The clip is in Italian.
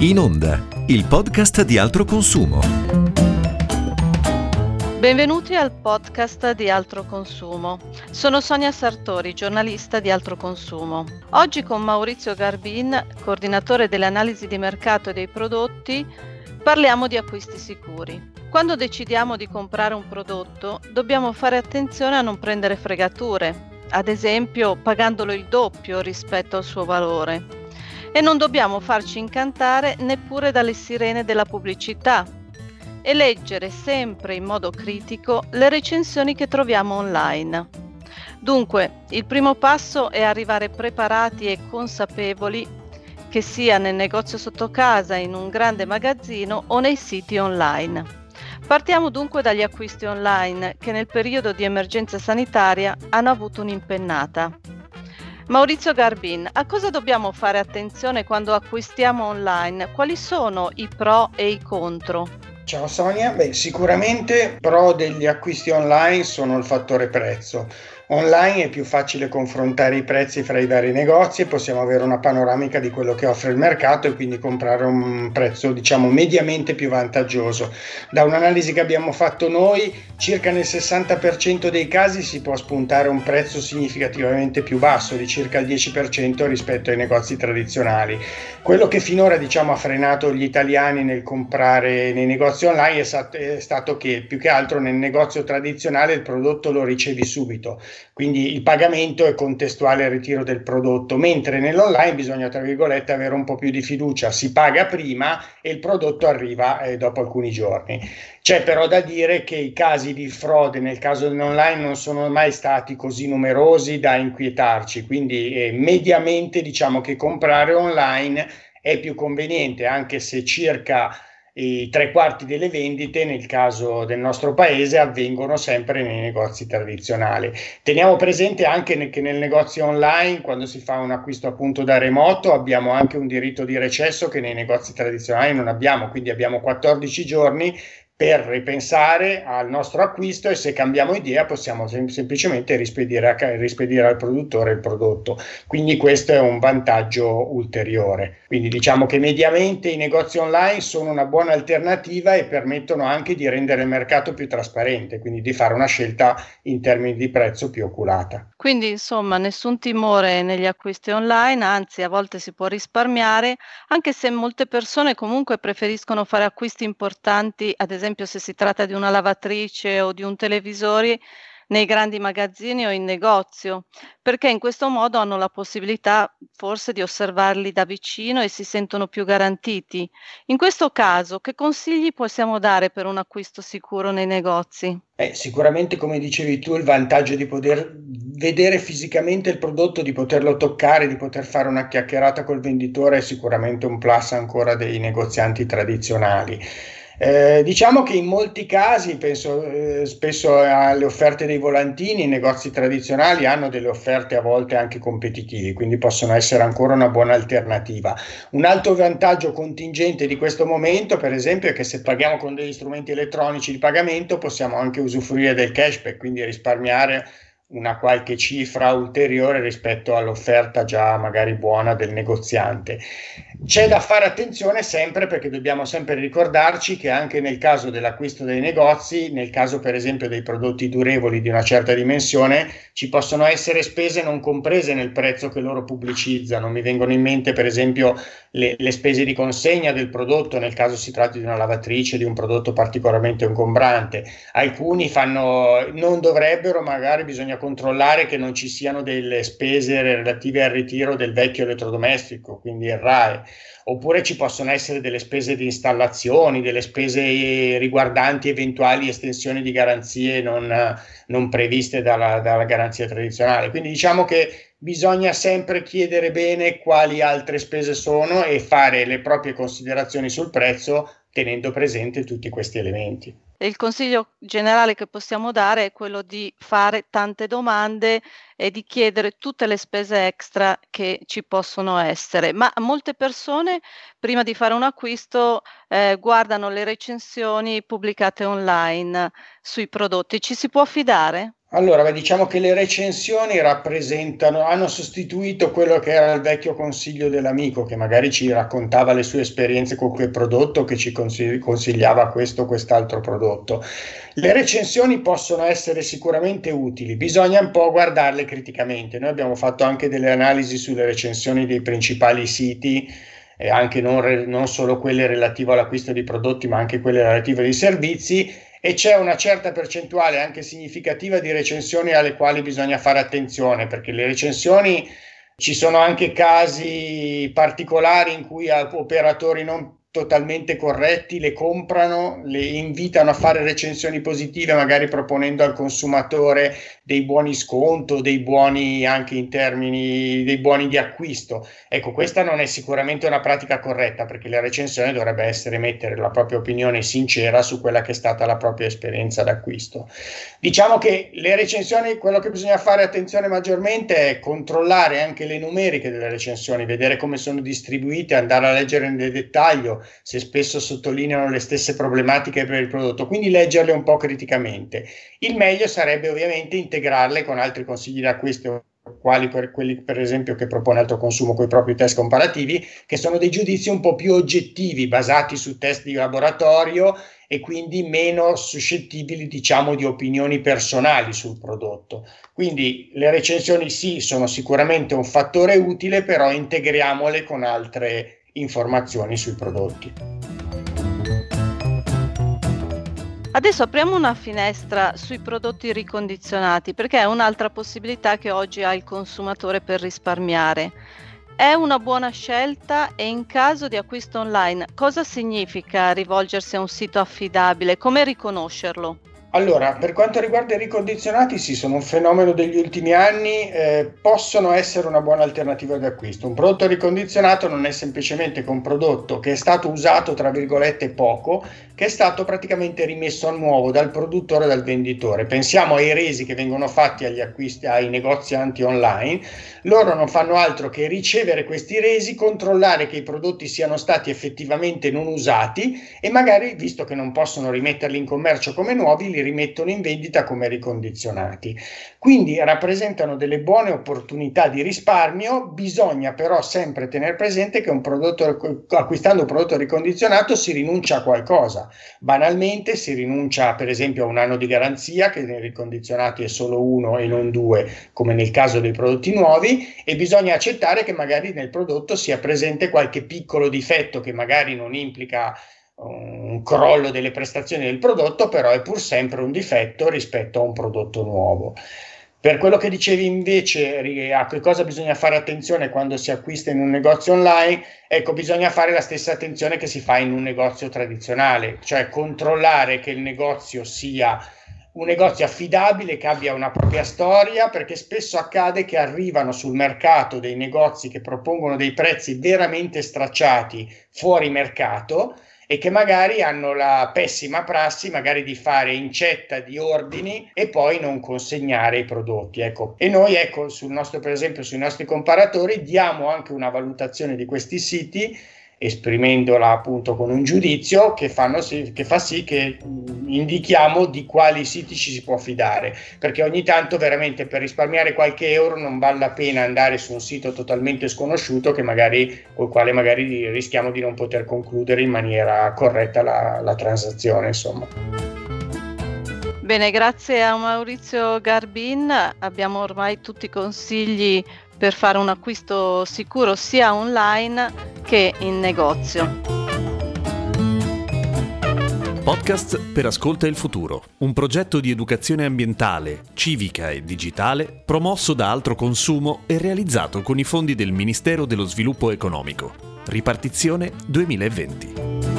In Onda, il podcast di altro consumo. Benvenuti al podcast di Altro Consumo. Sono Sonia Sartori, giornalista di Altro Consumo. Oggi con Maurizio Garbin, coordinatore delle analisi di mercato dei prodotti, parliamo di acquisti sicuri. Quando decidiamo di comprare un prodotto, dobbiamo fare attenzione a non prendere fregature, ad esempio pagandolo il doppio rispetto al suo valore e non dobbiamo farci incantare neppure dalle sirene della pubblicità e leggere sempre in modo critico le recensioni che troviamo online. Dunque, il primo passo è arrivare preparati e consapevoli che sia nel negozio sotto casa, in un grande magazzino o nei siti online. Partiamo dunque dagli acquisti online che nel periodo di emergenza sanitaria hanno avuto un'impennata. Maurizio Garbin, a cosa dobbiamo fare attenzione quando acquistiamo online? Quali sono i pro e i contro? Ciao Sonia, Beh, sicuramente pro degli acquisti online sono il fattore prezzo. Online è più facile confrontare i prezzi fra i vari negozi e possiamo avere una panoramica di quello che offre il mercato e quindi comprare un prezzo diciamo mediamente più vantaggioso. Da un'analisi che abbiamo fatto noi, circa nel 60% dei casi si può spuntare un prezzo significativamente più basso, di circa il 10% rispetto ai negozi tradizionali. Quello che finora diciamo ha frenato gli italiani nel comprare nei negozi online è stato che più che altro nel negozio tradizionale il prodotto lo ricevi subito quindi il pagamento è contestuale al ritiro del prodotto, mentre nell'online bisogna, tra virgolette, avere un po' più di fiducia, si paga prima e il prodotto arriva eh, dopo alcuni giorni. C'è però da dire che i casi di frode nel caso dell'online non sono mai stati così numerosi da inquietarci, quindi eh, mediamente diciamo che comprare online è più conveniente, anche se circa i tre quarti delle vendite nel caso del nostro paese avvengono sempre nei negozi tradizionali. Teniamo presente anche che nel negozio online, quando si fa un acquisto appunto da remoto, abbiamo anche un diritto di recesso che nei negozi tradizionali non abbiamo, quindi abbiamo 14 giorni per ripensare al nostro acquisto e se cambiamo idea possiamo sem- semplicemente rispedire, a, rispedire, al produttore il prodotto. Quindi questo è un vantaggio ulteriore. Quindi diciamo che mediamente i negozi online sono una buona alternativa e permettono anche di rendere il mercato più trasparente, quindi di fare una scelta in termini di prezzo più oculata. Quindi insomma nessun timore negli acquisti online, anzi a volte si può risparmiare, anche se molte persone comunque preferiscono fare acquisti importanti, ad esempio esempio se si tratta di una lavatrice o di un televisore, nei grandi magazzini o in negozio, perché in questo modo hanno la possibilità forse di osservarli da vicino e si sentono più garantiti. In questo caso, che consigli possiamo dare per un acquisto sicuro nei negozi? Eh, sicuramente, come dicevi tu, il vantaggio di poter vedere fisicamente il prodotto, di poterlo toccare, di poter fare una chiacchierata col venditore è sicuramente un plus ancora dei negozianti tradizionali. Eh, diciamo che in molti casi, penso eh, spesso alle offerte dei volantini, i negozi tradizionali hanno delle offerte a volte anche competitive, quindi possono essere ancora una buona alternativa. Un altro vantaggio contingente di questo momento, per esempio, è che se paghiamo con degli strumenti elettronici di pagamento possiamo anche usufruire del cashback, quindi risparmiare una qualche cifra ulteriore rispetto all'offerta già magari buona del negoziante. C'è da fare attenzione sempre perché dobbiamo sempre ricordarci che anche nel caso dell'acquisto dei negozi, nel caso per esempio dei prodotti durevoli di una certa dimensione, ci possono essere spese non comprese nel prezzo che loro pubblicizzano. Mi vengono in mente per esempio le, le spese di consegna del prodotto nel caso si tratti di una lavatrice, di un prodotto particolarmente ingombrante. Alcuni fanno, non dovrebbero, magari bisogna controllare che non ci siano delle spese relative al ritiro del vecchio elettrodomestico, quindi il RAE, oppure ci possono essere delle spese di installazioni, delle spese riguardanti eventuali estensioni di garanzie non, non previste dalla, dalla garanzia tradizionale. Quindi diciamo che bisogna sempre chiedere bene quali altre spese sono e fare le proprie considerazioni sul prezzo tenendo presente tutti questi elementi. Il consiglio generale che possiamo dare è quello di fare tante domande e di chiedere tutte le spese extra che ci possono essere. Ma molte persone prima di fare un acquisto eh, guardano le recensioni pubblicate online sui prodotti. Ci si può fidare? Allora, diciamo che le recensioni rappresentano, hanno sostituito quello che era il vecchio consiglio dell'amico, che magari ci raccontava le sue esperienze con quel prodotto, che ci consigliava questo o quest'altro prodotto. Le recensioni possono essere sicuramente utili, bisogna un po' guardarle criticamente. Noi abbiamo fatto anche delle analisi sulle recensioni dei principali siti e anche non, re, non solo quelle relative all'acquisto di prodotti, ma anche quelle relative ai servizi e c'è una certa percentuale anche significativa di recensioni alle quali bisogna fare attenzione perché le recensioni ci sono anche casi particolari in cui operatori non totalmente corretti, le comprano, le invitano a fare recensioni positive, magari proponendo al consumatore dei buoni sconto, dei buoni anche in termini dei buoni di acquisto. Ecco, questa non è sicuramente una pratica corretta perché la recensione dovrebbe essere mettere la propria opinione sincera su quella che è stata la propria esperienza d'acquisto. Diciamo che le recensioni, quello che bisogna fare attenzione maggiormente è controllare anche le numeriche delle recensioni, vedere come sono distribuite, andare a leggere nel dettaglio se spesso sottolineano le stesse problematiche per il prodotto, quindi leggerle un po' criticamente. Il meglio sarebbe ovviamente integrarle con altri consigli d'acquisto quali per quelli per esempio che propone Alto Consumo con i propri test comparativi, che sono dei giudizi un po' più oggettivi, basati su test di laboratorio e quindi meno suscettibili, diciamo, di opinioni personali sul prodotto. Quindi le recensioni sì, sono sicuramente un fattore utile, però integriamole con altre informazioni sui prodotti. Adesso apriamo una finestra sui prodotti ricondizionati perché è un'altra possibilità che oggi ha il consumatore per risparmiare. È una buona scelta e in caso di acquisto online cosa significa rivolgersi a un sito affidabile? Come riconoscerlo? Allora, per quanto riguarda i ricondizionati, sì, sono un fenomeno degli ultimi anni, eh, possono essere una buona alternativa di acquisto. Un prodotto ricondizionato non è semplicemente che un prodotto che è stato usato, tra virgolette, poco, che è stato praticamente rimesso a nuovo dal produttore e dal venditore. Pensiamo ai resi che vengono fatti agli acquisti, ai negozianti online, loro non fanno altro che ricevere questi resi, controllare che i prodotti siano stati effettivamente non usati e magari, visto che non possono rimetterli in commercio come nuovi, li rimettono in vendita come ricondizionati. Quindi rappresentano delle buone opportunità di risparmio, bisogna però sempre tenere presente che un prodotto, acquistando un prodotto ricondizionato si rinuncia a qualcosa. Banalmente si rinuncia per esempio a un anno di garanzia, che nei ricondizionati è solo uno e non due, come nel caso dei prodotti nuovi, e bisogna accettare che magari nel prodotto sia presente qualche piccolo difetto che magari non implica un crollo delle prestazioni del prodotto, però è pur sempre un difetto rispetto a un prodotto nuovo. Per quello che dicevi invece a che cosa bisogna fare attenzione quando si acquista in un negozio online, ecco, bisogna fare la stessa attenzione che si fa in un negozio tradizionale, cioè controllare che il negozio sia un negozio affidabile, che abbia una propria storia, perché spesso accade che arrivano sul mercato dei negozi che propongono dei prezzi veramente stracciati fuori mercato e che magari hanno la pessima prassi magari di fare incetta di ordini e poi non consegnare i prodotti. Ecco. E noi, ecco, sul nostro, per esempio, sui nostri comparatori diamo anche una valutazione di questi siti esprimendola appunto con un giudizio che, sì, che, fa sì che indichiamo di quali siti ci si può fidare, perché ogni tanto veramente per risparmiare qualche euro non vale la pena andare su un sito totalmente sconosciuto che magari, col quale magari rischiamo di non poter concludere in maniera corretta la, la transazione. Insomma. Bene, grazie a Maurizio Garbin abbiamo ormai tutti i consigli per fare un acquisto sicuro sia online che in negozio. Podcast per Ascolta il Futuro, un progetto di educazione ambientale, civica e digitale promosso da Altro Consumo e realizzato con i fondi del Ministero dello Sviluppo Economico. Ripartizione 2020.